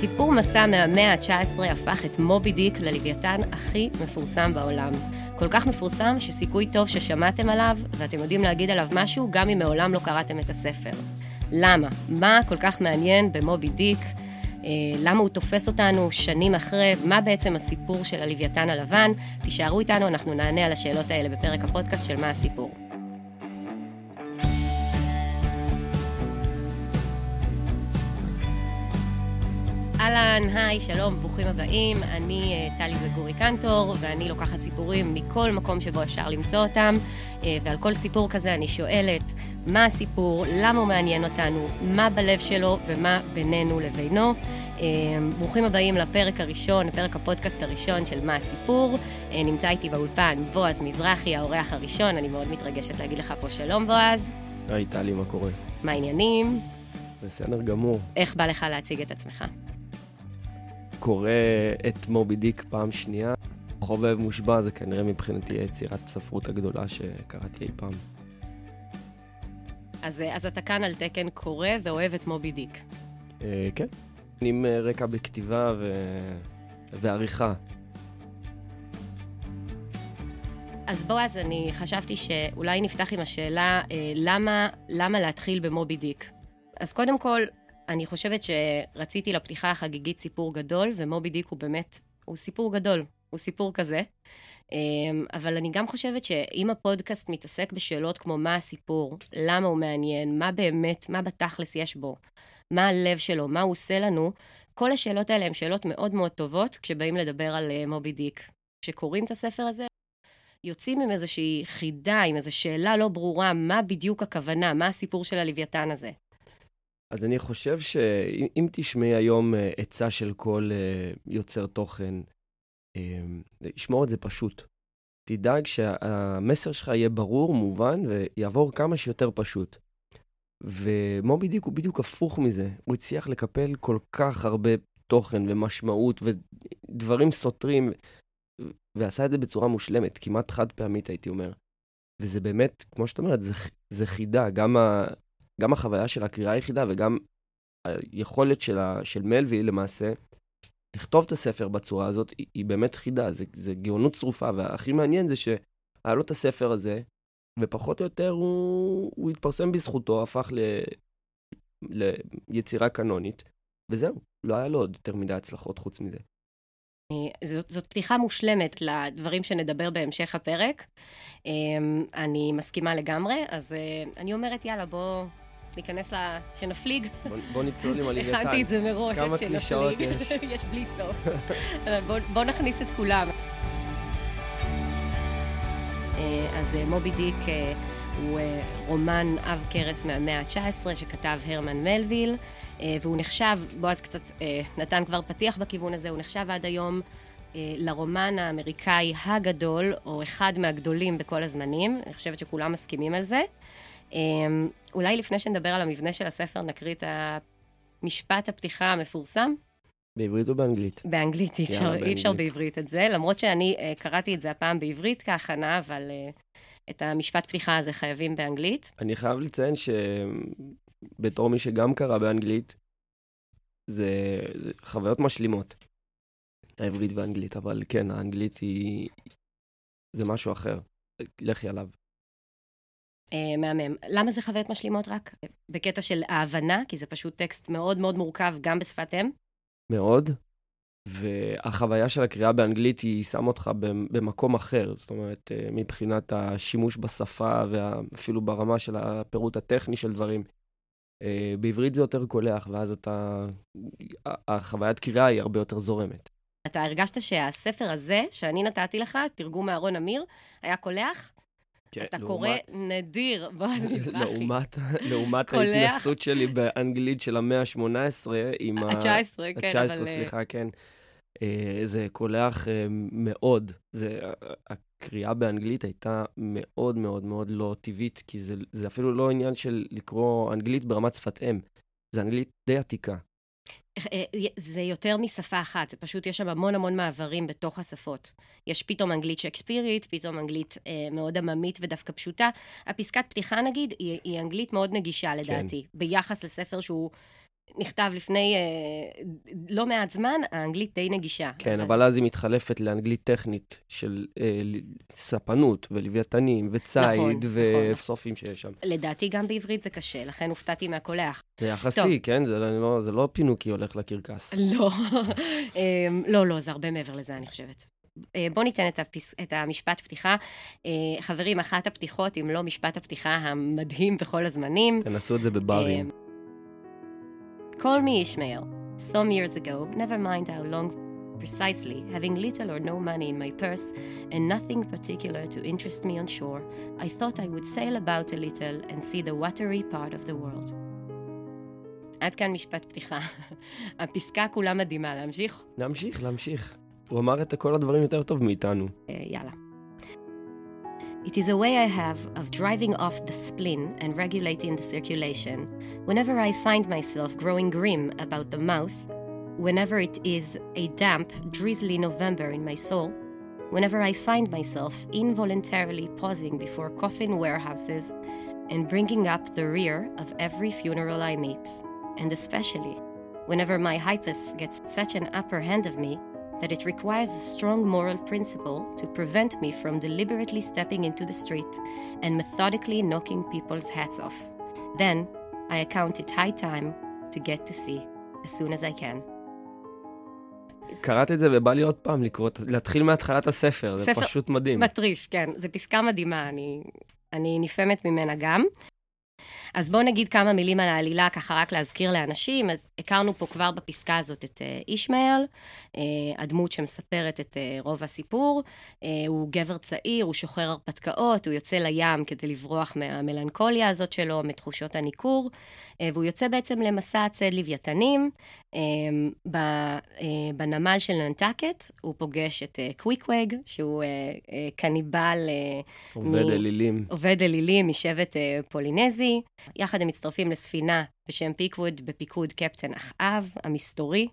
סיפור מסע מהמאה ה-19 הפך את מובי דיק ללוויתן הכי מפורסם בעולם. כל כך מפורסם שסיכוי טוב ששמעתם עליו, ואתם יודעים להגיד עליו משהו גם אם מעולם לא קראתם את הספר. למה? מה כל כך מעניין במובי דיק? אה, למה הוא תופס אותנו שנים אחרי? מה בעצם הסיפור של הלוויתן הלבן? תישארו איתנו, אנחנו נענה על השאלות האלה בפרק הפודקאסט של מה הסיפור. אהלן, היי, שלום, ברוכים הבאים. אני אה, טלי וגורי קנטור, ואני לוקחת סיפורים מכל מקום שבו אפשר למצוא אותם, אה, ועל כל סיפור כזה אני שואלת, מה הסיפור, למה הוא מעניין אותנו, מה בלב שלו ומה בינינו לבינו. אה, ברוכים הבאים לפרק הראשון, לפרק הפודקאסט הראשון של מה הסיפור. נמצא איתי באולפן בועז מזרחי, האורח הראשון, אני מאוד מתרגשת להגיד לך פה שלום, בועז. היי, טלי, מה קורה? מה העניינים? בסדר גמור. איך בא לך להציג את עצמך? קורא את מובי דיק פעם שנייה. חובב מושבע זה כנראה מבחינתי יצירת הספרות הגדולה שקראתי אי פעם. אז, אז אתה כאן על תקן קורא ואוהב את מובי דיק. אה, כן. עם אה, רקע בכתיבה ו... ועריכה. אז בועז, אני חשבתי שאולי נפתח עם השאלה אה, למה, למה להתחיל במובי דיק. אז קודם כל, אני חושבת שרציתי לפתיחה החגיגית סיפור גדול, ומובי דיק הוא באמת, הוא סיפור גדול, הוא סיפור כזה. אמ, אבל אני גם חושבת שאם הפודקאסט מתעסק בשאלות כמו מה הסיפור, למה הוא מעניין, מה באמת, מה בתכלס יש בו, מה הלב שלו, מה הוא עושה לנו, כל השאלות האלה הן שאלות מאוד מאוד טובות כשבאים לדבר על אה, מובי דיק. כשקוראים את הספר הזה, יוצאים עם איזושהי חידה, עם איזו שאלה לא ברורה, מה בדיוק הכוונה, מה הסיפור של הלוויתן הזה. אז אני חושב שאם תשמעי היום אה, עצה של כל אה, יוצר תוכן, אה, שמור את זה פשוט. תדאג שהמסר שלך יהיה ברור, מובן, ויעבור כמה שיותר פשוט. ומובי דיק הוא בדיוק הפוך מזה. הוא הצליח לקפל כל כך הרבה תוכן ומשמעות ודברים סותרים, ועשה את זה בצורה מושלמת, כמעט חד פעמית, הייתי אומר. וזה באמת, כמו שאת אומרת, זה, זה חידה. גם ה, גם החוויה של הקריאה היחידה וגם היכולת של, ה, של מלווי למעשה לכתוב את הספר בצורה הזאת, היא, היא באמת חידה, זה, זה גאונות צרופה, והכי מעניין זה שהיה לו את הספר הזה, ופחות או יותר הוא, הוא התפרסם בזכותו, הפך ל, ליצירה קנונית, וזהו, לא היה לו עוד יותר מדי הצלחות חוץ מזה. זאת, זאת פתיחה מושלמת לדברים שנדבר בהמשך הפרק. אמ, אני מסכימה לגמרי, אז אה, אני אומרת, יאללה, בוא ניכנס ל... שנפליג. בוא, בוא נצלול עם הליגתיים. הכנתי את זה מראש, כמה קלישאות יש. יש בלי סוף. בוא, בוא נכניס את כולם. אה, אז אה, מובי דיק אה, הוא רומן עב כרס מהמאה ה-19 שכתב הרמן מלוויל, והוא נחשב, בועז קצת נתן כבר פתיח בכיוון הזה, הוא נחשב עד היום לרומן האמריקאי הגדול, או אחד מהגדולים בכל הזמנים. אני חושבת שכולם מסכימים על זה. אמ, אולי לפני שנדבר על המבנה של הספר, נקריא את המשפט הפתיחה המפורסם. בעברית או באנגלית? באנגלית, אי אפשר, אי אפשר בעברית את זה, למרות שאני uh, קראתי את זה הפעם בעברית כהכנה, אבל uh, את המשפט פתיחה הזה חייבים באנגלית. אני חייב לציין שבתור מי שגם קרא באנגלית, זה, זה חוויות משלימות, העברית והאנגלית, אבל כן, האנגלית היא... זה משהו אחר. לכי עליו. אה, מהמם. למה זה חוויות משלימות רק? בקטע של ההבנה, כי זה פשוט טקסט מאוד מאוד מורכב גם בשפת אם? מאוד, והחוויה של הקריאה באנגלית היא שמה אותך במקום אחר, זאת אומרת, אה, מבחינת השימוש בשפה ואפילו ברמה של הפירוט הטכני של דברים. אה, בעברית זה יותר קולח, ואז אתה... החוויית קריאה היא הרבה יותר זורמת. אתה הרגשת שהספר הזה, שאני נתתי לך, תרגום מאהרון אמיר, היה קולח? כן, אתה לעומת... קורא נדיר, בועז מזרחי. לעומת, לעומת ההתנסות שלי באנגלית של המאה ה-18 עם ה... ה-19, כן, אבל... ה-19, סליחה, כן. אה, זה קולח אה, מאוד. זה, הקריאה באנגלית הייתה מאוד מאוד מאוד לא טבעית, כי זה, זה אפילו לא עניין של לקרוא אנגלית ברמת שפת אם. זה אנגלית די עתיקה. אה, זה יותר משפה אחת, זה פשוט, יש שם המון המון מעברים בתוך השפות. יש פתאום אנגלית שקספירית, פתאום אנגלית אה, מאוד עממית ודווקא פשוטה. הפסקת פתיחה, נגיד, היא, היא אנגלית מאוד נגישה, כן. לדעתי, כן. ביחס לספר שהוא נכתב לפני אה, לא מעט זמן, האנגלית די נגישה. כן, אבל אז היא מתחלפת לאנגלית טכנית של אה, ספנות ולוויתנים וציד נכון, וסופים נכון. שיש שם. לדעתי גם בעברית זה קשה, לכן הופתעתי מהקולח. זה יחסי, כן? זה לא, זה לא פינוקי הולך לקרקס. לא, אמ, לא, לא, זה הרבה מעבר לזה, אני חושבת. אה, בואו ניתן את, הפס... את המשפט פתיחה. אה, חברים, אחת הפתיחות, אם לא משפט הפתיחה המדהים בכל הזמנים. תנסו את זה בברים. Call me Ishmael. Some years ago, never mind how long precisely, having little or no money in my purse and nothing particular to interest me on shore, I thought I would sail about a little and see the watery part of the world. עד כאן משפט פתיחה. הפסקה כולה מדהימה, להמשיך? להמשיך, להמשיך. הוא אמר את כל הדברים יותר טוב מאיתנו. יאללה. It is a way I have of driving off the spleen and regulating the circulation whenever I find myself growing grim about the mouth, whenever it is a damp, drizzly November in my soul, whenever I find myself involuntarily pausing before coffin warehouses and bringing up the rear of every funeral I meet, and especially whenever my hypus gets such an upper hand of me that it requires a strong moral principle to prevent me from deliberately stepping into the street and methodically knocking people's hats off. Then I account it high time to get to sea as soon as I can. קראתי את זה ובא לי עוד פעם לקרוא, להתחיל מהתחלת הספר, זה ספר פשוט מדהים. מטריף, כן. זו פסקה מדהימה, אני, אני נפעמת ממנה גם. אז בואו נגיד כמה מילים על העלילה, ככה רק להזכיר לאנשים. אז הכרנו פה כבר בפסקה הזאת את uh, אישמעאל, uh, הדמות שמספרת את uh, רוב הסיפור. הוא גבר צעיר, הוא שוחר הרפתקאות, הוא יוצא לים כדי לברוח מהמלנכוליה הזאת שלו, מתחושות הניכור, והוא יוצא בעצם למסע צד לוויתנים. Uh, בנמל של ננטקט, הוא פוגש את uh, קוויקווג, שהוא uh, קניבל... עובד מ... אלילים. עובד אלילים משבט פולינזי. יחד הם מצטרפים לספינה בשם פיקווד, בפיקוד קפטן אחאב, המסתורי.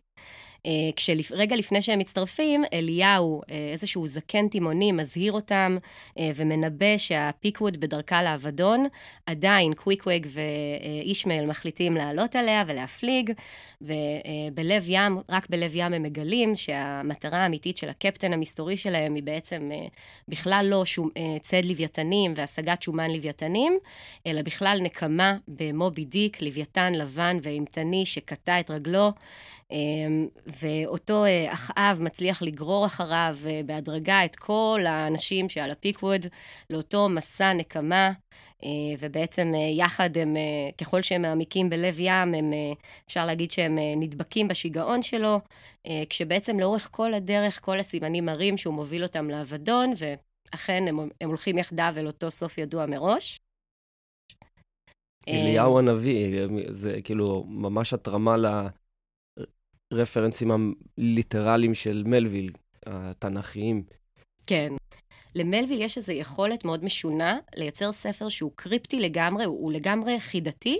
כשרגע לפני שהם מצטרפים, אליהו, איזשהו זקן תימוני, מזהיר אותם ומנבא שהפיקווד בדרכה לאבדון. עדיין קוויקווג ואישמעאל מחליטים לעלות עליה ולהפליג, ובלב ים, רק בלב ים הם מגלים שהמטרה האמיתית של הקפטן המסתורי שלהם היא בעצם בכלל לא שום, ציד לוויתנים והשגת שומן לוויתנים, אלא בכלל נקמה במובי דיק, לוויתן לבן ואימתני שקטע את רגלו. ואותו אחאב מצליח לגרור אחריו בהדרגה את כל האנשים שעל הפיקווד לאותו מסע נקמה, ובעצם יחד הם, ככל שהם מעמיקים בלב ים, הם, אפשר להגיד שהם נדבקים בשיגעון שלו, כשבעצם לאורך כל הדרך, כל הסימנים מראים שהוא מוביל אותם לאבדון, ואכן הם, הם הולכים יחדיו אל אותו סוף ידוע מראש. אליהו הנביא, זה כאילו ממש התרמה ל... רפרנסים הליטרליים של מלוויל, התנ"כיים. כן. למלוויל יש איזו יכולת מאוד משונה לייצר ספר שהוא קריפטי לגמרי, הוא, הוא לגמרי חידתי,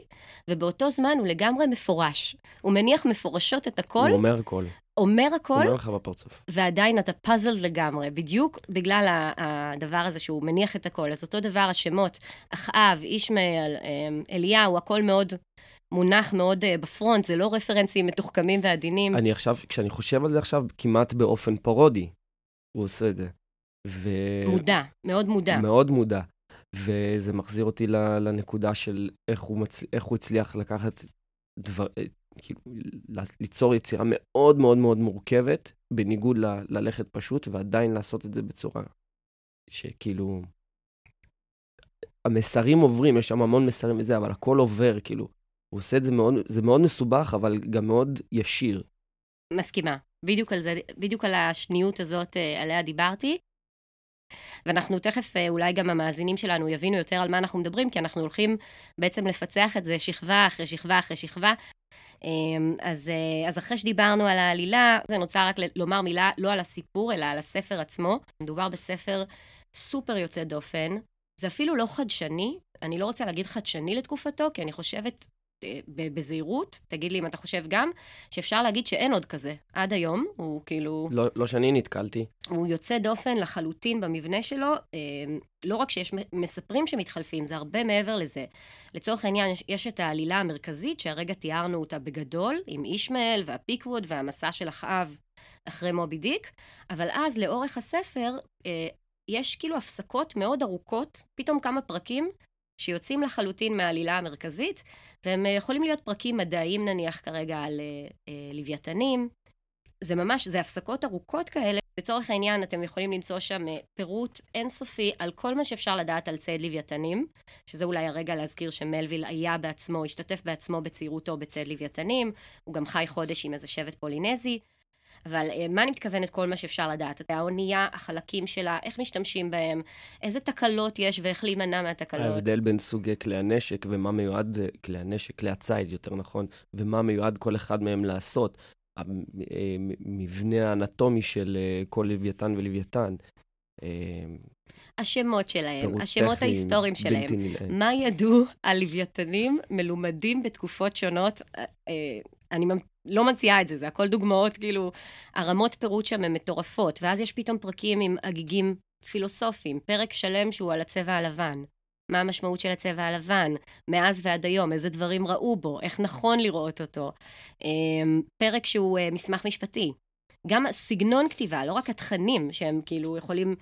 ובאותו זמן הוא לגמרי מפורש. הוא מניח מפורשות את הכל. הוא אומר הכל. אומר הכל. אומר לך בפרצוף. ועדיין אתה פאזל לגמרי, בדיוק בגלל הדבר הזה שהוא מניח את הכל. אז אותו דבר, השמות, אחאב, אישמעאל, אליהו, הכל מאוד מונח מאוד uh, בפרונט, זה לא רפרנסים מתוחכמים ועדינים. אני עכשיו, כשאני חושב על זה עכשיו, כמעט באופן פרודי, הוא עושה את זה. ו... מודע, מאוד מודע. מאוד מודע. וזה מחזיר אותי לנקודה של איך הוא, מצ... איך הוא הצליח לקחת דבר, כאילו, ליצור יצירה מאוד מאוד מאוד מורכבת, בניגוד ל... ללכת פשוט, ועדיין לעשות את זה בצורה שכאילו... המסרים עוברים, יש שם המון מסרים וזה, אבל הכל עובר, כאילו. הוא עושה את זה מאוד, זה מאוד מסובך, אבל גם מאוד ישיר. מסכימה. בדיוק על זה, בדיוק על השניות הזאת עליה דיברתי. ואנחנו תכף, אולי גם המאזינים שלנו יבינו יותר על מה אנחנו מדברים, כי אנחנו הולכים בעצם לפצח את זה שכבה אחרי שכבה אחרי שכבה. אז, אז אחרי שדיברנו על העלילה, אני רוצה רק לומר מילה לא על הסיפור, אלא על הספר עצמו. מדובר בספר סופר יוצא דופן. זה אפילו לא חדשני, אני לא רוצה להגיד חדשני לתקופתו, כי אני חושבת בזהירות, תגיד לי אם אתה חושב גם, שאפשר להגיד שאין עוד כזה. עד היום, הוא כאילו... לא, לא שאני נתקלתי. הוא יוצא דופן לחלוטין במבנה שלו. אה, לא רק שיש מספרים שמתחלפים, זה הרבה מעבר לזה. לצורך העניין, יש, יש את העלילה המרכזית, שהרגע תיארנו אותה בגדול, עם אישמעאל והפיקווד והמסע של אחאב אחרי מובי דיק, אבל אז לאורך הספר, אה, יש כאילו הפסקות מאוד ארוכות, פתאום כמה פרקים, שיוצאים לחלוטין מהעלילה המרכזית, והם אה, יכולים להיות פרקים מדעיים נניח כרגע על אה, אה, לוויתנים. זה ממש, זה הפסקות ארוכות כאלה. לצורך העניין, אתם יכולים למצוא שם אה, פירוט אינסופי על כל מה שאפשר לדעת על ציד לוויתנים, שזה אולי הרגע להזכיר שמלוויל היה בעצמו, השתתף בעצמו בצעירותו בציד לוויתנים, הוא גם חי חודש עם איזה שבט פולינזי. אבל uh, מה אני מתכוונת כל מה שאפשר לדעת? האונייה, החלקים שלה, איך משתמשים בהם, איזה תקלות יש ואיך להימנע מהתקלות. ההבדל בין סוגי כלי הנשק ומה מיועד, אה, כלי הנשק, כלי הציד, יותר נכון, ומה מיועד כל אחד מהם לעשות. המבנה אה, האנטומי של כל לוויתן ולוויתן. השמות שלהם, השמות ההיסטוריים שלהם. מה ידעו על לוויתנים מלומדים בתקופות שונות? אני לא מציעה את זה, זה הכל דוגמאות, כאילו, הרמות פירוט שם הן מטורפות, ואז יש פתאום פרקים עם הגיגים פילוסופיים, פרק שלם שהוא על הצבע הלבן. מה המשמעות של הצבע הלבן, מאז ועד היום, איזה דברים ראו בו, איך נכון לראות אותו. אמ, פרק שהוא אה, מסמך משפטי. גם סגנון כתיבה, לא רק התכנים, שהם כאילו יכולים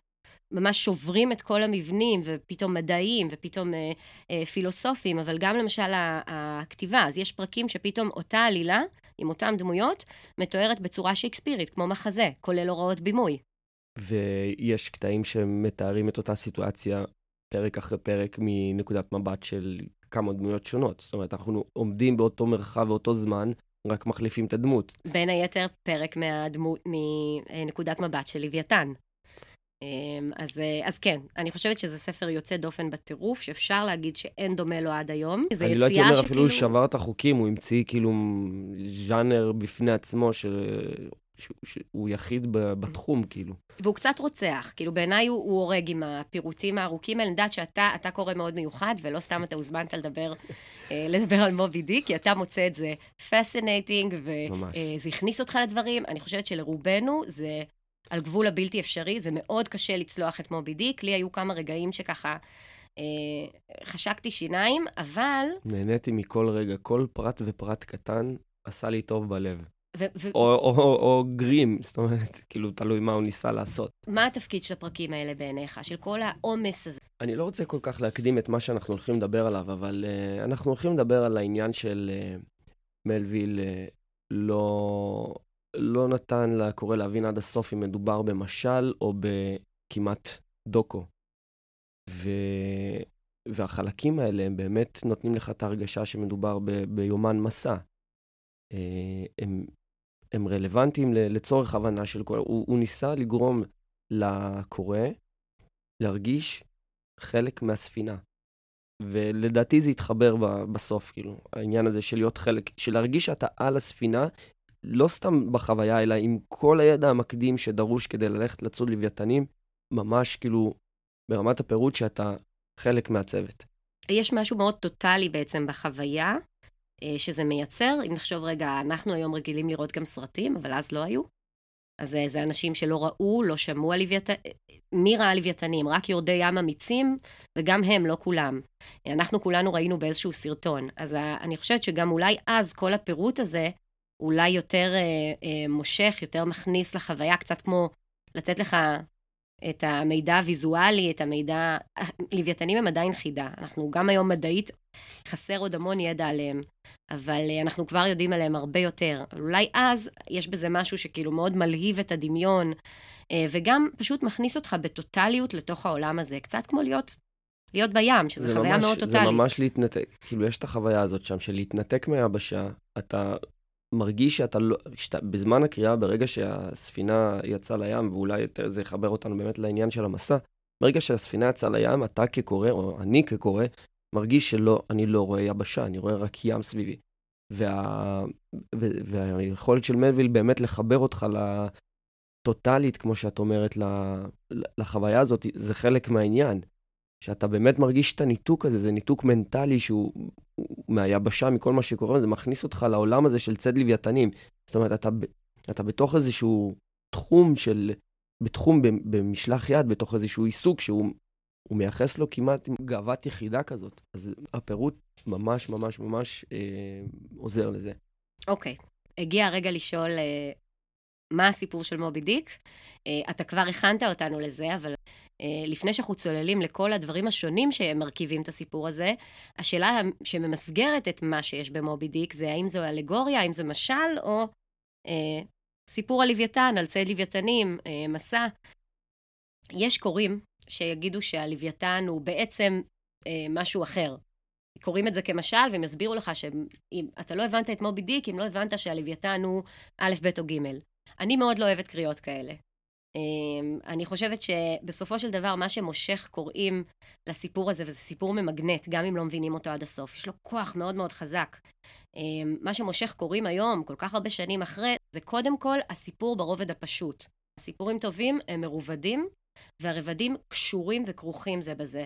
ממש שוברים את כל המבנים, ופתאום מדעיים, ופתאום אה, אה, פילוסופיים, אבל גם למשל הכתיבה. אז יש פרקים שפתאום אותה עלילה, עם אותן דמויות, מתוארת בצורה שייקספירית, כמו מחזה, כולל הוראות בימוי. ויש קטעים שמתארים את אותה סיטואציה פרק אחרי פרק מנקודת מבט של כמה דמויות שונות. זאת אומרת, אנחנו עומדים באותו מרחב ואותו זמן, רק מחליפים את הדמות. בין היתר, פרק מהדמו... מנקודת מבט של לוויתן. אמ, אז, אה, אז כן, אני חושבת שזה ספר יוצא דופן בטירוף, שאפשר להגיד שאין דומה לו עד היום. אני לא הייתי אומר שכאילו... אפילו שבר את החוקים, הוא המציא כאילו ז'אנר בפני עצמו, של... שהוא יחיד בתחום, כאילו. והוא קצת רוצח, כאילו בעיניי הוא, הוא הורג עם הפירוטים הארוכים האלה. אני יודעת שאתה קורא מאוד מיוחד, ולא סתם אתה הוזמנת לדבר, אה, לדבר על מובי דיק, כי אתה מוצא את זה fascinating, וזה אה, הכניס אותך לדברים. אני חושבת שלרובנו זה על גבול הבלתי אפשרי, זה מאוד קשה לצלוח את מובי דיק. לי היו כמה רגעים שככה אה, חשקתי שיניים, אבל... נהניתי מכל רגע, כל פרט ופרט קטן עשה לי טוב בלב. ו- ו- או, או, או, או גרים, זאת אומרת, כאילו, תלוי מה הוא ניסה לעשות. מה התפקיד של הפרקים האלה בעיניך, של כל העומס הזה? אני לא רוצה כל כך להקדים את מה שאנחנו הולכים לדבר עליו, אבל uh, אנחנו הולכים לדבר על העניין של uh, מלוויל uh, לא, לא נתן לקורא להבין עד הסוף אם מדובר במשל או בכמעט דוקו. ו... והחלקים האלה הם באמת נותנים לך את ההרגשה שמדובר ב... ביומן מסע. אה, הם, הם רלוונטיים לצורך הבנה של כל... הוא, הוא ניסה לגרום לקורא להרגיש חלק מהספינה. ולדעתי זה התחבר בסוף, כאילו, העניין הזה של להיות חלק, של להרגיש שאתה על הספינה לא סתם בחוויה, אלא עם כל הידע המקדים שדרוש כדי ללכת לצוד לוויתנים, ממש כאילו ברמת הפירוט שאתה חלק מהצוות. יש משהו מאוד טוטאלי בעצם בחוויה, אה, שזה מייצר. אם נחשוב רגע, אנחנו היום רגילים לראות גם סרטים, אבל אז לא היו. אז אה, זה אנשים שלא ראו, לא שמעו על לוויתנים. מי ראה לוויתנים? רק יורדי ים אמיצים, וגם הם, לא כולם. אנחנו כולנו ראינו באיזשהו סרטון. אז אני חושבת שגם אולי אז כל הפירוט הזה אולי יותר אה, אה, מושך, יותר מכניס לחוויה, קצת כמו לתת לך את המידע הוויזואלי, את המידע... לוויתנים הם עדיין חידה. אנחנו גם היום מדעית, חסר עוד המון ידע עליהם, אבל אה, אנחנו כבר יודעים עליהם הרבה יותר. אולי אז יש בזה משהו שכאילו מאוד מלהיב את הדמיון, אה, וגם פשוט מכניס אותך בטוטליות לתוך העולם הזה. קצת כמו להיות להיות בים, שזו חוויה ממש, מאוד טוטאלית. זה ממש להתנתק, כאילו, יש את החוויה הזאת שם של להתנתק מהיבשה, אתה מרגיש שאתה לא, שאתה, בזמן הקריאה, ברגע שהספינה יצאה לים, ואולי יותר זה יחבר אותנו באמת לעניין של המסע, ברגע שהספינה יצאה לים, אתה כקורא, או אני כקורא, מרגיש שלא, אני לא רואה יבשה, אני רואה רק ים סביבי. וה, והיכולת של מלוויל באמת לחבר אותך לטוטלית, כמו שאת אומרת, לחוויה הזאת, זה חלק מהעניין. שאתה באמת מרגיש את הניתוק הזה, זה ניתוק מנטלי שהוא מהיבשה, מכל מה שקורה, זה מכניס אותך לעולם הזה של צד לוויתנים. זאת אומרת, אתה, אתה בתוך איזשהו תחום של, בתחום במשלח יד, בתוך איזשהו עיסוק שהוא מייחס לו כמעט עם גאוות יחידה כזאת. אז הפירוט ממש ממש ממש אה, עוזר לזה. אוקיי, okay. הגיע הרגע לשאול אה, מה הסיפור של מובי דיק. Uh, אתה כבר הכנת אותנו לזה, אבל לפני שאנחנו צוללים לכל הדברים השונים שמרכיבים את הסיפור הזה, השאלה שממסגרת את מה שיש במובי דיק זה האם זו אלגוריה, האם זה משל, או uh, סיפור על לוויתן, על ציד לוויתנים, uh, מסע. יש קוראים שיגידו שהלוויתן הוא בעצם uh, משהו אחר. קוראים את זה כמשל, והם יסבירו לך שאם אתה לא הבנת את מובי דיק, אם לא הבנת שהלוויתן הוא א', ב' או ג'. אני מאוד לא אוהבת קריאות כאלה. אמ, אני חושבת שבסופו של דבר, מה שמושך קוראים לסיפור הזה, וזה סיפור ממגנט, גם אם לא מבינים אותו עד הסוף, יש לו כוח מאוד מאוד חזק. אמ, מה שמושך קוראים היום, כל כך הרבה שנים אחרי, זה קודם כל הסיפור ברובד הפשוט. סיפורים טובים הם מרובדים, והרבדים קשורים וכרוכים זה בזה.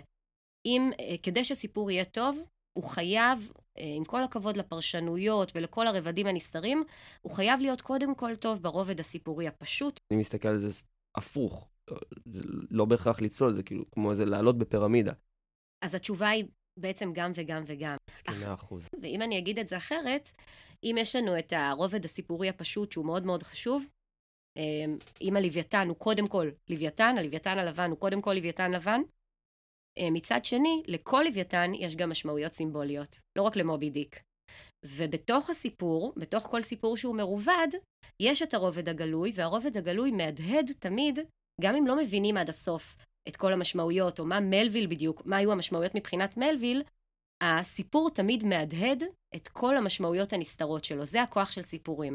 אם, אה, כדי שסיפור יהיה טוב, הוא חייב אה, עם כל הכבוד לפרשנויות ולכל הרבדים הנסתרים, הוא חייב להיות קודם כל טוב ברובד הסיפורי הפשוט. אני מסתכל על זה הפוך, זה לא בהכרח לצלול, זה כאילו כמו איזה לעלות בפירמידה. אז התשובה היא בעצם גם וגם וגם. מסכימה אחוז. ואם אני אגיד את זה אחרת, אם יש לנו את הרובד הסיפורי הפשוט, שהוא מאוד מאוד חשוב, אה, אם הלוויתן הוא קודם כל לוויתן, הלוויתן הלבן הוא קודם כל לוויתן לבן, אה, מצד שני, לכל לוויתן יש גם משמעויות סימבוליות, לא רק למובי דיק. ובתוך הסיפור, בתוך כל סיפור שהוא מרובד, יש את הרובד הגלוי, והרובד הגלוי מהדהד תמיד, גם אם לא מבינים עד הסוף את כל המשמעויות, או מה מלוויל בדיוק, מה היו המשמעויות מבחינת מלוויל, הסיפור תמיד מהדהד את כל המשמעויות הנסתרות שלו. זה הכוח של סיפורים.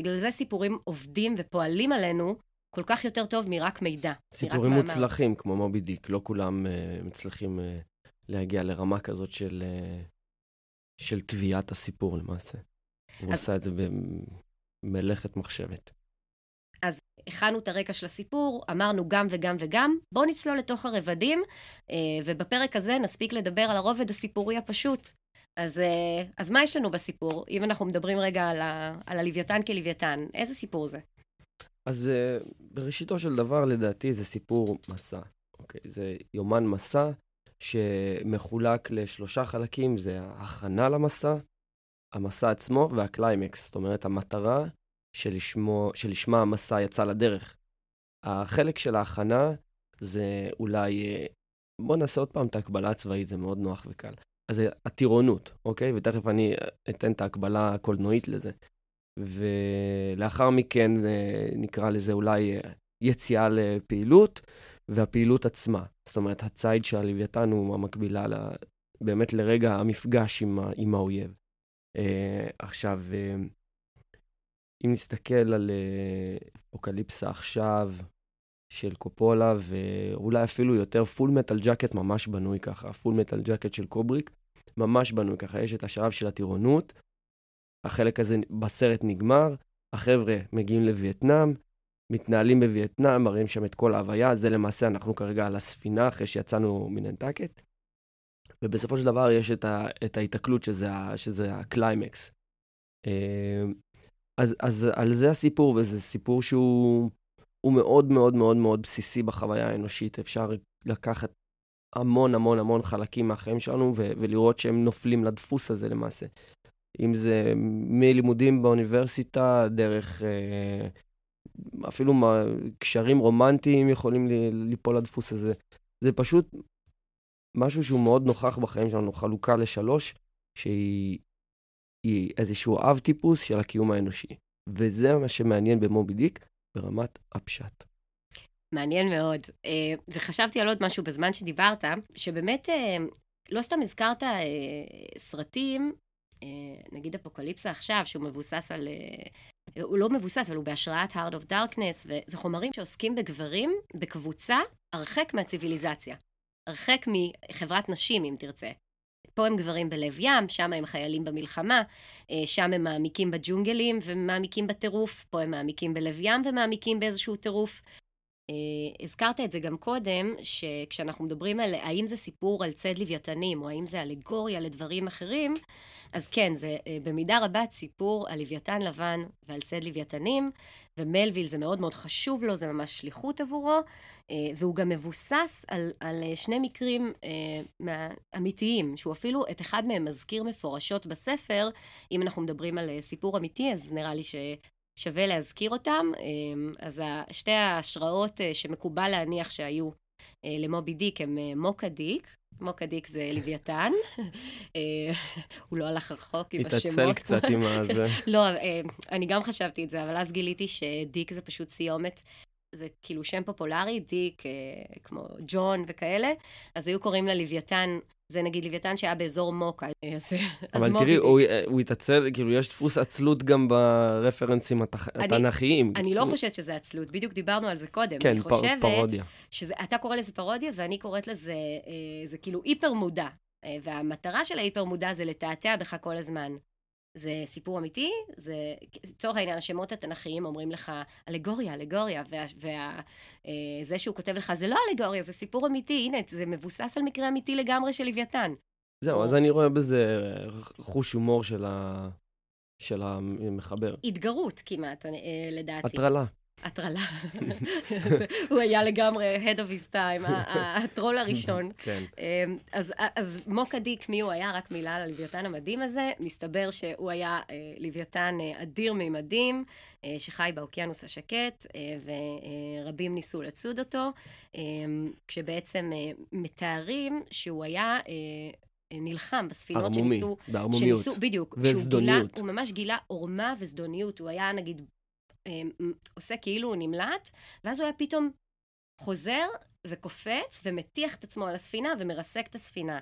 בגלל זה סיפורים עובדים ופועלים עלינו כל כך יותר טוב מרק מידע. סיפורים מרק מוצלחים. כמו מובי דיק, לא כולם uh, מצליחים uh, להגיע לרמה כזאת של, uh, של תביעת הסיפור למעשה. אז... הוא עשה את זה במלאכת מחשבת. אז הכנו את הרקע של הסיפור, אמרנו גם וגם וגם, בואו נצלול לתוך הרבדים, ובפרק הזה נספיק לדבר על הרובד הסיפורי הפשוט. אז, אז מה יש לנו בסיפור, אם אנחנו מדברים רגע על, ה, על הלוויתן כלוויתן? איזה סיפור זה? אז uh, בראשיתו של דבר, לדעתי, זה סיפור מסע. אוקיי? זה יומן מסע שמחולק לשלושה חלקים, זה ההכנה למסע, המסע עצמו והקליימקס. זאת אומרת, המטרה שלשמו, שלשמה המסע יצא לדרך. החלק של ההכנה זה אולי, אה, בואו נעשה עוד פעם את ההקבלה הצבאית, זה מאוד נוח וקל. אז זה הטירונות, אוקיי? ותכף אני אתן את ההקבלה הקולנועית לזה. ולאחר מכן אה, נקרא לזה אולי אה, יציאה לפעילות, והפעילות עצמה. זאת אומרת, הציד של הלוויתן הוא המקבילה לה, באמת לרגע המפגש עם, עם האויב. Uh, עכשיו, uh, אם נסתכל על אפוקליפסה עכשיו של קופולה, ואולי אפילו יותר, פול מטל ג'קט ממש בנוי ככה, פול מטל ג'קט של קובריק, ממש בנוי ככה. יש את השלב של הטירונות, החלק הזה בסרט נגמר, החבר'ה מגיעים לווייטנאם, מתנהלים בווייטנאם, מראים שם את כל ההוויה, זה למעשה אנחנו כרגע על הספינה אחרי שיצאנו מננטקט. ובסופו של דבר יש את, ה, את ההיתקלות שזה, שזה הקליימקס. אה, אז, אז על זה הסיפור, וזה סיפור שהוא מאוד מאוד מאוד מאוד בסיסי בחוויה האנושית. אפשר לקחת המון המון המון חלקים מהחיים שלנו ו- ולראות שהם נופלים לדפוס הזה למעשה. אם זה מלימודים באוניברסיטה, דרך אה, אפילו מה, קשרים רומנטיים יכולים ליפול לדפוס הזה. זה פשוט משהו שהוא מאוד נוכח בחיים שלנו, חלוקה לשלוש, שהיא איזשהו אב טיפוס של הקיום האנושי. וזה מה שמעניין במובי דיק ברמת הפשט. מעניין מאוד. אה, וחשבתי על עוד משהו בזמן שדיברת, שבאמת אה, לא סתם הזכרת סרטים אה, נגיד אפוקליפסה עכשיו, שהוא מבוסס על... אה, הוא לא מבוסס, אבל הוא בהשראת Hard of Darkness, וזה חומרים שעוסקים בגברים בקבוצה הרחק מהציוויליזציה. הרחק מחברת נשים, אם תרצה. פה הם גברים בלב ים, שם הם חיילים במלחמה, אה, שם הם מעמיקים בג'ונגלים ומעמיקים בטירוף, פה הם מעמיקים בלב ים ומעמיקים באיזשהו טירוף. Uh, הזכרת את זה גם קודם, שכשאנחנו מדברים על האם זה סיפור על צד לוויתנים, או האם זה אלגוריה לדברים אחרים, אז כן, זה uh, במידה רבה סיפור על לוויתן לבן ועל צד לוויתנים, ומלוויל זה מאוד מאוד חשוב לו, זה ממש שליחות עבורו, uh, והוא גם מבוסס על, על uh, שני מקרים אמיתיים, שהוא אפילו את אחד מהם מזכיר מפורשות בספר. אם אנחנו מדברים על סיפור אמיתי, אז נראה לי ש... שווה להזכיר אותם. אז שתי ההשראות אה, שמקובל להניח שהיו אה, למובי דיק הם אה, מוקה דיק. מוקה דיק זה לוויתן. הוא לא הלך רחוק עם השמות. התעצל קצת עם הזה. לא, אני גם חשבתי את זה, אבל אז גיליתי שדיק זה פשוט סיומת זה כאילו שם פופולרי, דיק, כמו ג'ון וכאלה, אז היו קוראים לה לוויתן זה נגיד לוויתן שהיה באזור מוקה. אבל תראי, הוא, הוא התעצל, כאילו, יש דפוס עצלות גם ברפרנסים התח... אני, התנ"כיים. אני לא חושבת שזה עצלות, בדיוק דיברנו על זה קודם. כן, אני חושבת פרודיה. שאתה קורא לזה פרודיה, ואני קוראת לזה, אה, זה כאילו היפר מודע. אה, והמטרה של ההיפר מודע זה לתעתע בך כל הזמן. זה סיפור אמיתי, זה, לצורך העניין, השמות התנ"כיים אומרים לך אלגוריה, אלגוריה, וזה אה, שהוא כותב לך, זה לא אלגוריה, זה סיפור אמיתי, הנה, זה מבוסס על מקרה אמיתי לגמרי של לוויתן. זהו. אז אני רואה בזה חוש הומור. של המחבר. התגרות כמעט, אה, לדעתי. הטרלה. הטרלה. הוא היה לגמרי head of his time, הטרול הראשון. כן. אמ, אז, אז מוקה דיק, מי הוא היה? רק מילה על הלוויתן המדהים הזה. מסתבר שהוא היה אה, לוויתן אה, אדיר מימדים, אה, שחי באוקיינוס השקט, ורבים ניסו לצוד אותו, אמ, כשבעצם מתארים שהוא היה... נלחם בספינות ערמומי, שניסו... בערמומיות. שניסו, בדיוק. וזדוניות. גילה, הוא ממש גילה עורמה וזדוניות. הוא היה, נגיד, עושה כאילו הוא נמלט, ואז הוא היה פתאום חוזר וקופץ ומטיח את עצמו על הספינה ומרסק את הספינה.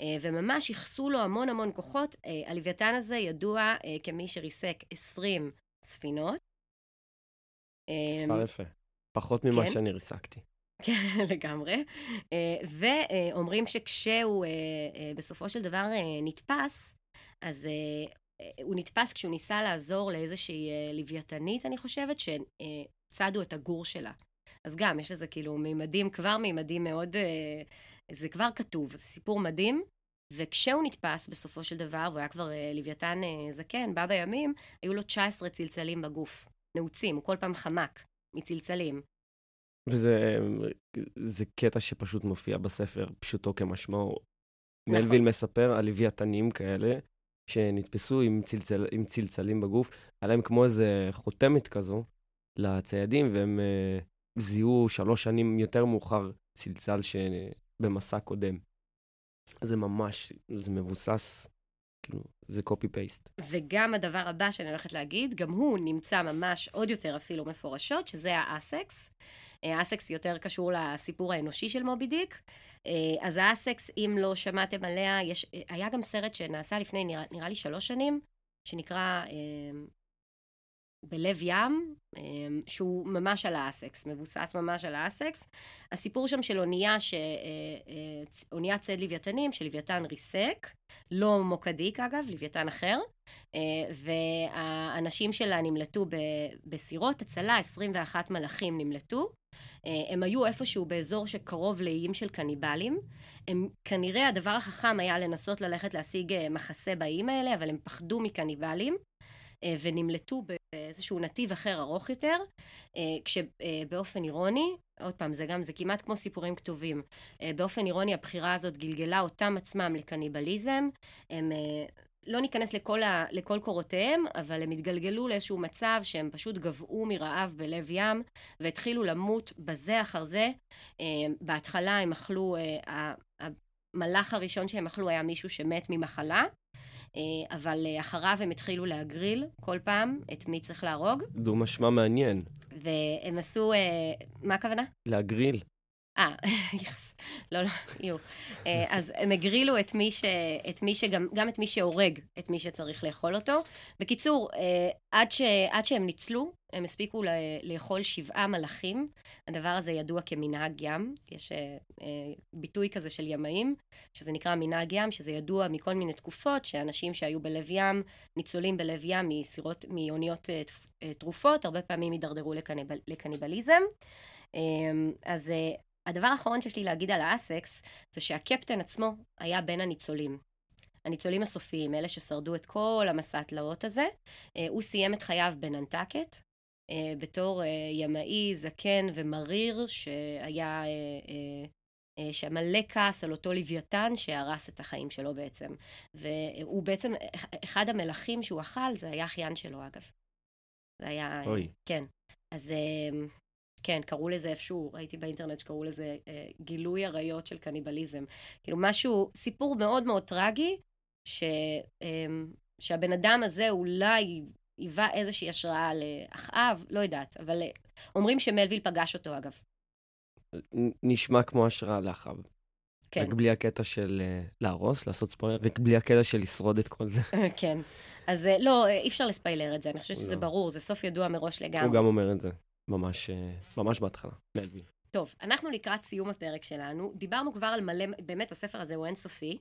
אה, וממש ייחסו לו המון המון כוחות. אה, הלוויתן הזה ידוע כמי שריסק 20 ספינות. מספר יפה. פחות ממה כן. שאני ריסקתי. כן, לגמרי. ואומרים שכשהוא בסופו של דבר נתפס, אז הוא נתפס כשהוא ניסה לעזור לאיזושהי אה, לוויתנית, אני חושבת, שצדו את הגור שלה. אז גם, יש לזה כאילו מימדים, כבר מימדים מאוד... אה, זה כבר כתוב, זה סיפור מדהים. וכשהוא נתפס בסופו של דבר, והוא היה כבר אה, לוויתן זקן, בא בימים, היו לו 19 צלצלים בגוף, נעוצים, הוא כל פעם חמק מצלצלים. וזה קטע שפשוט מופיע בספר, פשוטו כמשמעו. נכון. מלוויל מספר על לוויתנים כאלה, שנתפסו עם, צלצל, עם צלצלים בגוף, היה להם כמו איזה חותמת כזו לציידים, והם uh, זיהו שלוש שנים יותר מאוחר צלצל שבמסע קודם. זה ממש, זה מבוסס, כאילו, זה קופי-פייסט. וגם הדבר הבא שאני הולכת להגיד, גם הוא נמצא ממש עוד יותר אפילו מפורשות, שזה האסקס. האסקס יותר קשור לסיפור האנושי של מובי דיק. אה, אז האסקס, אם לא שמעתם עליה, יש, אה, היה גם סרט שנעשה לפני, נראה, נראה לי שלוש שנים, שנקרא אה, בלב ים, שהוא ממש על האסקס, מבוסס ממש על האסקס. הסיפור שם של אונייה, ש... אוניית צד לוויתנים, שלוויתן ריסק, לא מוקדיק אגב, לוויתן אחר, והאנשים שלה נמלטו בסירות הצלה, 21 מלאכים נמלטו, אה, הם היו איפשהו באזור שקרוב לאיים של קניבלים. הם, כנראה הדבר החכם היה לנסות ללכת להשיג אה, מחסה באיים האלה, אבל הם פחדו מקניבלים. אה, ונמלטו באיזשהו נתיב אחר ארוך יותר, כשבאופן אירוני, עוד פעם, זה גם, זה כמעט כמו סיפורים כתובים. באופן אירוני, הבחירה הזאת גלגלה אותם עצמם לקניבליזם. הם לא ניכנס לכל, ה, לכל קורותיהם, אבל הם התגלגלו לאיזשהו מצב שהם פשוט גבעו מרעב בלב ים, והתחילו למות בזה אחר זה. אה, בהתחלה הם אכלו, אה, המלאך הראשון שהם אכלו היה מישהו שמת ממחלה. אה, אבל אחריו הם התחילו להגריל כל פעם את מי צריך להרוג. דו משמע מעניין. והם עשו, מה הכוונה? להגריל. אה, יחס. לא, לא, יו. אה, אז הם הגרילו את מי ש... את מי שגם... גם את מי שהורג את מי שצריך לאכול אותו. בקיצור, אה, עד, ש... עד שהם ניצלו, הם הספיקו לאכול שבעה מלאכים. הדבר הזה ידוע כמנהג ים. יש אה, ביטוי כזה של ימאים, שזה נקרא מנהג ים, שזה ידוע מכל מיני תקופות, שאנשים שהיו בלב ים, ניצולים בלב ים מסירות, מאוניות תרופות, הרבה פעמים הידרדרו לקניבל, לקניבליזם. אז הדבר האחרון שיש לי להגיד על האסקס, זה שהקפטן עצמו היה בין הניצולים. הניצולים הסופיים, אלה ששרדו את כל המסע התלאות הזה. אה, הוא סיים את חייו בננטקט, אה, בתור אה, ימאי, זקן ומריר, שהיה... שמלא כעס על אותו לוויתן שהרס את החיים שלו בעצם. והוא בעצם, אחד המלכים שהוא אכל, זה היה אחיין שלו אגב. זה היה... אוי. כן. אז כן, קראו לזה איפשהו, ראיתי באינטרנט שקראו לזה אה, גילוי עריות של קניבליזם. כאילו משהו, סיפור מאוד מאוד טרגי, ש, אה, שהבן אדם הזה אולי היווה איזושהי השראה לאחאב, לא יודעת, אבל אה, אומרים שמלוויל פגש אותו אגב. נשמע כמו השראה לאחאב. כן. רק בלי הקטע של uh, להרוס, לעשות ספוילר, רק בלי הקטע של לשרוד את כל זה. כן. אז לא, אי אפשר לספיילר את זה, אני חושבת שזה לא. ברור, זה סוף ידוע מראש לגמרי. הוא גם אומר את זה. ממש, אה, ממש בהתחלה, מלווין. טוב, אנחנו לקראת סיום הפרק שלנו. דיברנו כבר על מלא, באמת הספר הזה הוא אינסופי.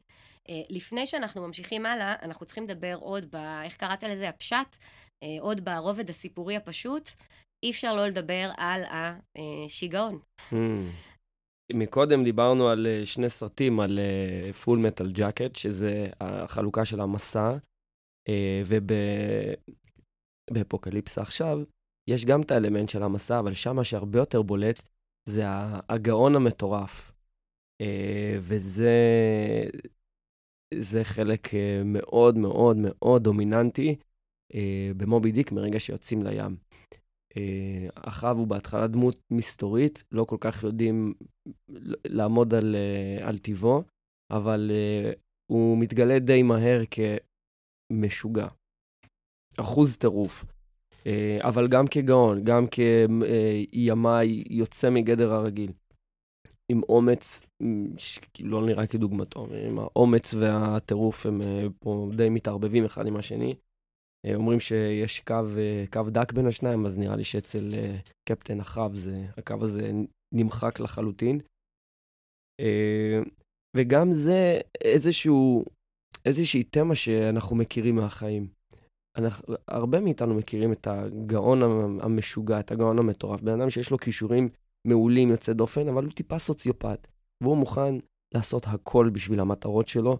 אה, לפני שאנחנו ממשיכים הלאה, אנחנו צריכים לדבר עוד ב... איך קראת לזה? הפשט? אה, עוד ברובד הסיפורי הפשוט. אי אפשר לא לדבר על השיגעון. Hmm. מקודם דיברנו על שני סרטים, על פול מטל ג'קט, שזה החלוקה של המסע, ובאפוקליפסה עכשיו, יש גם את האלמנט של המסע, אבל שם מה שהרבה יותר בולט זה הגאון המטורף. אה, וזה זה חלק אה, מאוד מאוד מאוד דומיננטי אה, במובי דיק מרגע שיוצאים לים. אחאב הוא בהתחלה דמות מסתורית, לא כל כך יודעים לעמוד על, על טיבו, אבל הוא מתגלה די מהר כמשוגע. אחוז טירוף. אה, אבל גם כגאון, גם כימאי יוצא מגדר הרגיל. עם אומץ, לא נראה כדוגמתו, עם האומץ והטירוף הם אה, פה די מתערבבים אחד עם השני. אה, אומרים שיש קו, קו דק בין השניים, אז נראה לי שאצל קפטן אחאב הקו הזה נמחק לחלוטין. וגם זה איזשהו, איזושהי תמה שאנחנו מכירים מהחיים. אנחנו, הרבה מאיתנו מכירים את הגאון המשוגע, את הגאון המטורף, בן אדם שיש לו כישורים מעולים, יוצא דופן, אבל הוא טיפה סוציופט, והוא מוכן לעשות הכל בשביל המטרות שלו,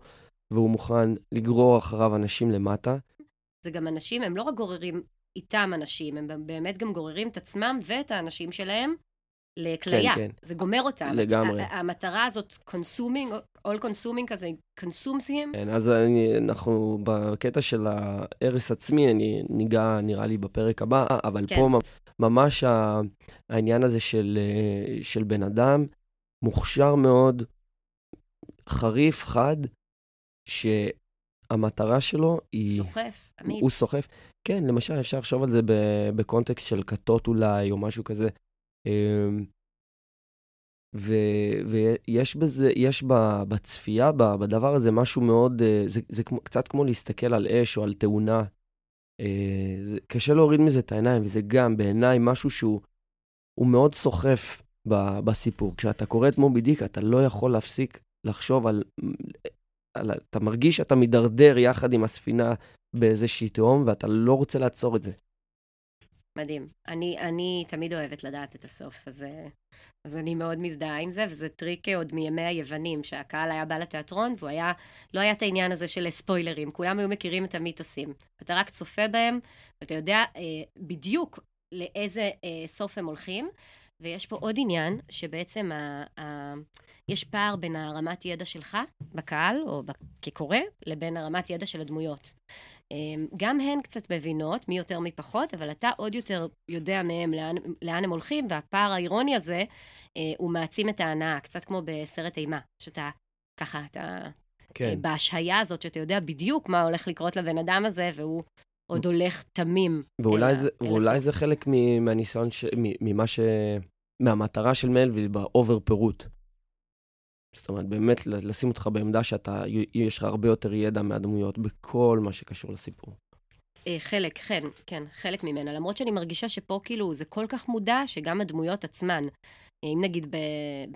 והוא מוכן לגרור אחריו אנשים למטה. זה גם אנשים, הם לא רק גוררים איתם אנשים, הם באמת גם גוררים את עצמם ואת האנשים שלהם לכליה. כן, כן. זה גומר אותם. לגמרי. המטרה הזאת, consuming, all consuming כזה, consumes כן, אז אני, אנחנו בקטע של ההרס עצמי, אני ניגע נראה לי בפרק הבא, אבל כן. פה ממש העניין הזה של, של בן אדם מוכשר מאוד, חריף, חד, שהמטרה שלו היא... סוחף, אמיץ. הוא סוחף. כן, למשל, אפשר לחשוב על זה בקונטקסט של כתות אולי, או משהו כזה. אמ, ו, ויש בזה, יש בצפייה, בדבר הזה, משהו מאוד, אה, זה, זה כמו, קצת כמו להסתכל על אש או על תאונה. אה, קשה להוריד מזה את העיניים, וזה גם בעיניי משהו שהוא מאוד סוחף ב, בסיפור. כשאתה קורא את מובי דיק, אתה לא יכול להפסיק לחשוב על, על... אתה מרגיש שאתה מידרדר יחד עם הספינה באיזושהי תהום, ואתה לא רוצה לעצור את זה. מדהים. אני, אני תמיד אוהבת לדעת את הסוף, אז, אז אני מאוד מזדהה עם זה, וזה טריק עוד מימי היוונים, שהקהל היה בא לתיאטרון, והוא היה, לא היה את העניין הזה של ספוילרים, כולם היו מכירים את המיתוסים. אתה רק צופה בהם, ואתה יודע אה, בדיוק לאיזה אה, סוף הם הולכים. ויש פה עוד עניין, שבעצם ה, ה, יש פער בין הרמת ידע שלך בקהל, או כקורא, לבין הרמת ידע של הדמויות. אמ, גם הן קצת מבינות, מי יותר מי פחות, אבל אתה עוד יותר יודע מהם לאן, לאן הם הולכים, והפער האירוני הזה, אה, הוא מעצים את ההנאה, קצת כמו בסרט אימה, שאתה ככה, אתה... כן. אה, בהשהיה הזאת, שאתה יודע בדיוק מה הולך לקרות לבן אדם הזה, והוא עוד הולך תמים. ואולי, אל, זה, אל ואולי זה חלק מהניסיון, ש, ממה ש... מהמטרה של מלוויל באובר פירוט. זאת אומרת, באמת לשים אותך בעמדה שאתה, יש לך הרבה יותר ידע מהדמויות בכל מה שקשור לסיפור. אה, חלק, כן, כן, חלק ממנה. למרות שאני מרגישה שפה כאילו זה כל כך מודע, שגם הדמויות עצמן אם נגיד ב,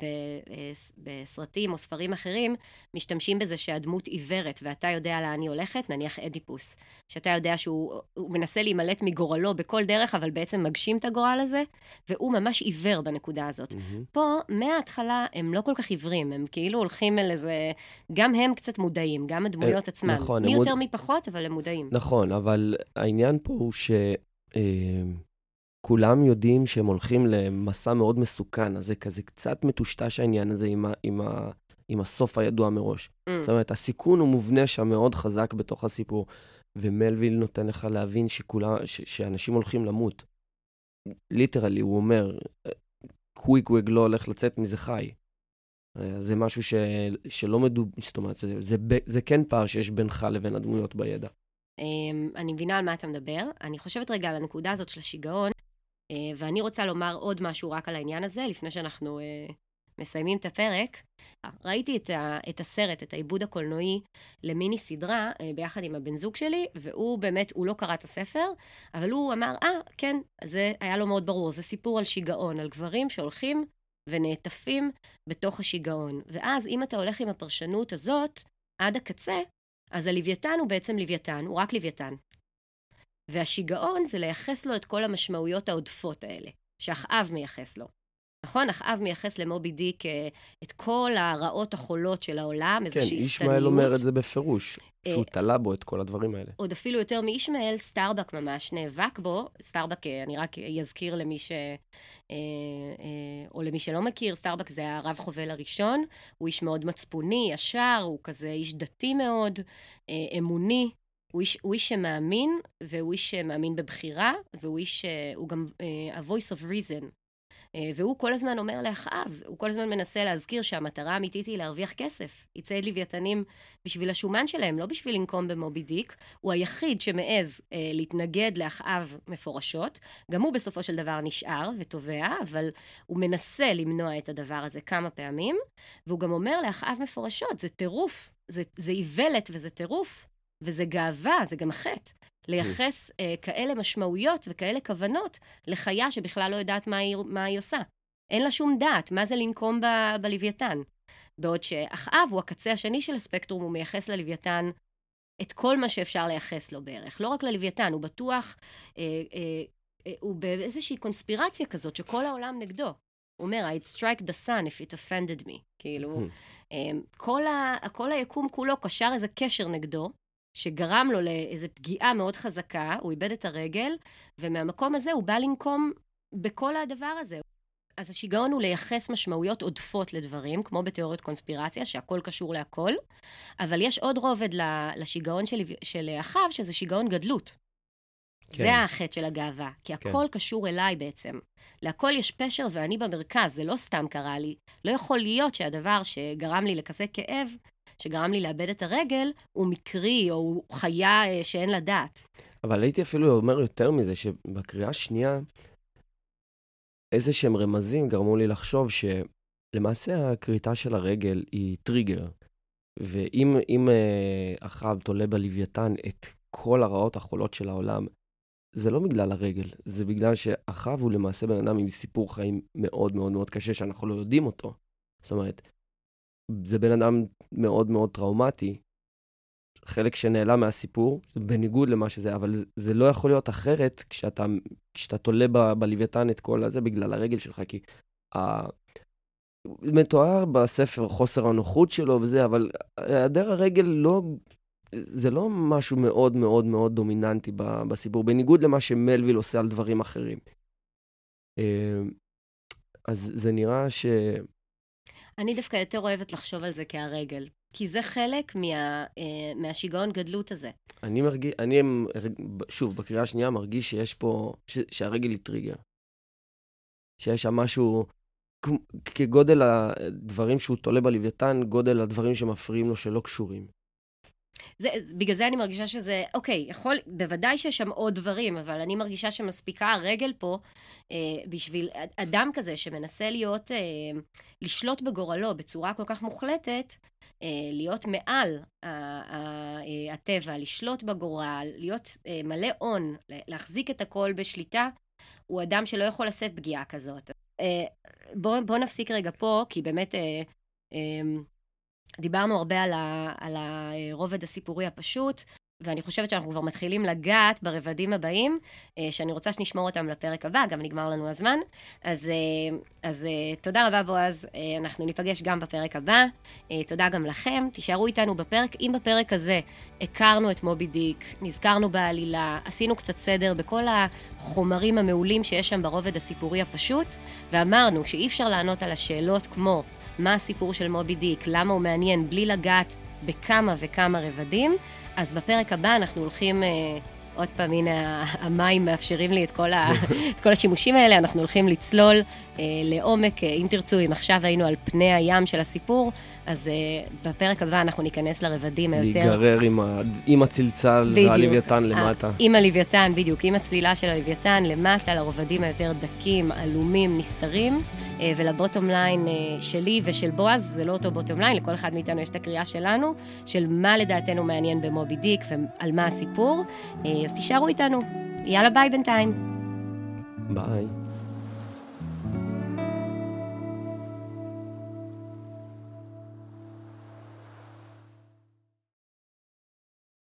ב, אה, בסרטים או ספרים אחרים, משתמשים בזה שהדמות עיוורת ואתה יודע לאן היא הולכת, נניח אדיפוס, שאתה יודע שהוא מנסה להימלט מגורלו בכל דרך, אבל בעצם מגשים את הגורל הזה, והוא ממש עיוור בנקודה הזאת. Mm-hmm. פה, מההתחלה, הם לא כל כך עיוורים, הם כאילו הולכים אל איזה... גם הם קצת מודעים, גם הדמויות אה, עצמן. נכון. מי יותר מוד... מפחות, אבל הם מודעים. נכון, אבל העניין פה הוא ש... כולם יודעים שהם הולכים למסע מאוד מסוכן, אז זה כזה קצת מטושטש העניין הזה עם, ה, עם, ה, עם הסוף הידוע מראש. Mm. זאת אומרת, הסיכון הוא מובנה שם מאוד חזק בתוך הסיפור, ומלוויל נותן לך להבין שכולה, ש, שאנשים הולכים למות. Literally, הוא אומר, קוויקווג לא הולך לצאת מזה חי. זה משהו ש, שלא מדוב... זאת אומרת, זה, זה, זה כן פער שיש בינך לבין הדמויות בידע. אמ, אני מבינה על מה אתה מדבר. אני חושבת רגע על הנקודה הזאת של השיגעון. אה, ואני רוצה לומר עוד משהו רק על העניין הזה, לפני שאנחנו uh, מסיימים את הפרק. ראיתי את, ה, את הסרט, את העיבוד הקולנועי למיני סדרה ביחד עם הבן זוג שלי, והוא באמת, הוא לא קרא את הספר, אבל הוא אמר, אה, ah, כן, זה היה לו מאוד ברור, זה סיפור על שיגעון, על גברים שהולכים ונעטפים בתוך השיגעון. ואז אם אתה הולך עם הפרשנות הזאת עד הקצה, אז הלוויתן הוא בעצם לוויתן, הוא רק לוויתן. והשיגעון זה לייחס לו את כל המשמעויות העודפות האלה, שאחאב מייחס לו. נכון? אחאב מייחס למובי דיק אה, את כל הרעות החולות של העולם, כן, איזושהי שטניות. כן, ישמעאל אומר את זה בפירוש, אה, שהוא תלה בו את כל הדברים האלה. עוד אפילו יותר מישמעאל, סטארבק ממש נאבק בו. סטארבק, אה, אני רק אזכיר למי ש... או למי שלא מכיר, סטארבק זה הרב חובל הראשון. הוא איש מאוד מצפוני, ישר, הוא כזה איש דתי מאוד, אמוני. הוא איש, הוא איש שמאמין, והוא איש שמאמין בבחירה, והוא איש, הוא גם uh, ה-voice of reason. Uh, והוא כל הזמן אומר לאחאב, הוא כל הזמן מנסה להזכיר שהמטרה האמיתית היא להרוויח כסף. יצייד לוויתנים בשביל השומן שלהם, לא בשביל לנקום במובי דיק. הוא היחיד שמעז uh, להתנגד לאחאב מפורשות. גם הוא בסופו של דבר נשאר ותובע, אבל הוא מנסה למנוע את הדבר הזה כמה פעמים. והוא גם אומר לאחאב מפורשות, זה טירוף, זה, זה איוולת וזה טירוף. וזה גאווה, זה גם חטא, לייחס אה, כאלה משמעויות וכאלה כוונות לחיה שבכלל לא יודעת מה היא, מה היא עושה. אין לה שום דעת, מה זה לנקום ב, בלוויתן. בעוד שאחאב הוא הקצה השני של הספקטרום, הוא מייחס ללוויתן את כל מה שאפשר לייחס לו בערך. לא רק ללוויתן, הוא בטוח, אה, אה, אה, הוא באיזושהי קונספירציה כזאת שכל העולם נגדו. הוא אומר, I'd strike the sun if it offended me. כאילו, אה, כל, ה, כל היקום כולו קשר איזה קשר נגדו, שגרם לו לאיזו פגיעה מאוד חזקה, הוא איבד את הרגל, ומהמקום הזה הוא בא לנקום בכל הדבר הזה. אז השיגעון הוא לייחס משמעויות עודפות לדברים, כמו בתיאוריות קונספירציה, שהכל קשור להכל, אבל יש עוד רובד לשיגעון של, של אחאב, שזה שיגעון גדלות. כן. זה החטא של הגאווה, כי כן. הכל כן. קשור אליי בעצם. להכל יש פשר ואני במרכז, זה לא סתם קרה לי. לא יכול להיות שהדבר שגרם לי לכזה כאב, שגרם לי לאבד את הרגל, הוא מקרי, או הוא חיה אה, שאין לה דעת. אבל הייתי אפילו אומר יותר מזה, שבקריאה השנייה, איזה שהם רמזים גרמו לי לחשוב שלמעשה הכריתה של הרגל היא טריגר. ואם אה, אחאב תולה בלוויתן את כל הרעות החולות של העולם, זה לא בגלל הרגל, זה בגלל שאחאב הוא למעשה בן אדם עם סיפור חיים מאוד מאוד מאוד קשה, שאנחנו לא יודעים אותו. זאת אומרת, זה בן אדם מאוד מאוד טראומטי, חלק שנעלם מהסיפור, בניגוד למה שזה, אבל זה, זה לא יכול להיות אחרת כשאתה, כשאתה תולה בלוויתן את כל הזה בגלל הרגל שלך, כי ה... מתואר בספר חוסר הנוחות שלו וזה, אבל היעדר הרגל לא, זה לא משהו מאוד מאוד מאוד דומיננטי בסיפור, בניגוד למה שמלוויל עושה על דברים אחרים. אה, אז זה נראה ש... אני דווקא יותר אוהבת לחשוב על זה כהרגל. כי זה חלק מה, אה, מהשיגעון גדלות הזה. אני מרגיש, אני, שוב, בקריאה השנייה מרגיש שיש פה, ש, שהרגל היא טריגר. שיש שם משהו, כגודל הדברים שהוא תולה בלוויתן, גודל הדברים שמפריעים לו שלא קשורים. זה, בגלל זה אני מרגישה שזה, אוקיי, יכול, בוודאי שיש שם עוד דברים, אבל אני מרגישה שמספיקה הרגל פה אה, בשביל אדם כזה שמנסה להיות, אה, לשלוט בגורלו בצורה כל כך מוחלטת, אה, להיות מעל ה, ה, אה, הטבע, לשלוט בגורל, להיות אה, מלא הון, להחזיק את הכל בשליטה, הוא אדם שלא יכול לשאת פגיעה כזאת. אה, בואו בוא נפסיק רגע פה, כי באמת... אה, אה, דיברנו הרבה על, ה, על הרובד הסיפורי הפשוט, ואני חושבת שאנחנו כבר מתחילים לגעת ברבדים הבאים, אה, שאני רוצה שנשמור אותם לפרק הבא, גם נגמר לנו הזמן. אז, אה, אז אה, תודה רבה, בועז. אנחנו ניפגש גם בפרק הבא. תודה גם לכם. תישארו איתנו בפרק. אם בפרק הזה הכרנו את מובי דיק, נזכרנו בעלילה, עשינו קצת סדר בכל החומרים המעולים שיש שם ברובד הסיפורי הפשוט, ואמרנו שאי אפשר לענות על השאלות כמו מה הסיפור של מובי דיק, למה הוא מעניין, בלי לגעת בכמה וכמה רבדים. אז בפרק הבא אנחנו הולכים, אה, עוד פעם, הנה המים מאפשרים לי את כל, ה, את כל השימושים האלה, אנחנו הולכים לצלול אה, לעומק, אה, אם תרצו, אם עכשיו היינו על פני הים של הסיפור, אז אה, בפרק הבא אנחנו ניכנס לרבדים היותר... להיגרר עם, ה... עם הצלצל והלוויתן למטה. עם הלוויתן, בדיוק, עם הצלילה של הלוויתן למטה, לרובדים היותר דקים, עלומים, נסתרים. אה, ול bottom line אה, שלי ושל בועז, זה לא אותו bottom line, לכל אחד מאיתנו יש את הקריאה שלנו, של מה לדעתנו מעניין במובי דיק ועל מה הסיפור. אה, אז תישארו איתנו. יאללה ביי בינתיים. ביי.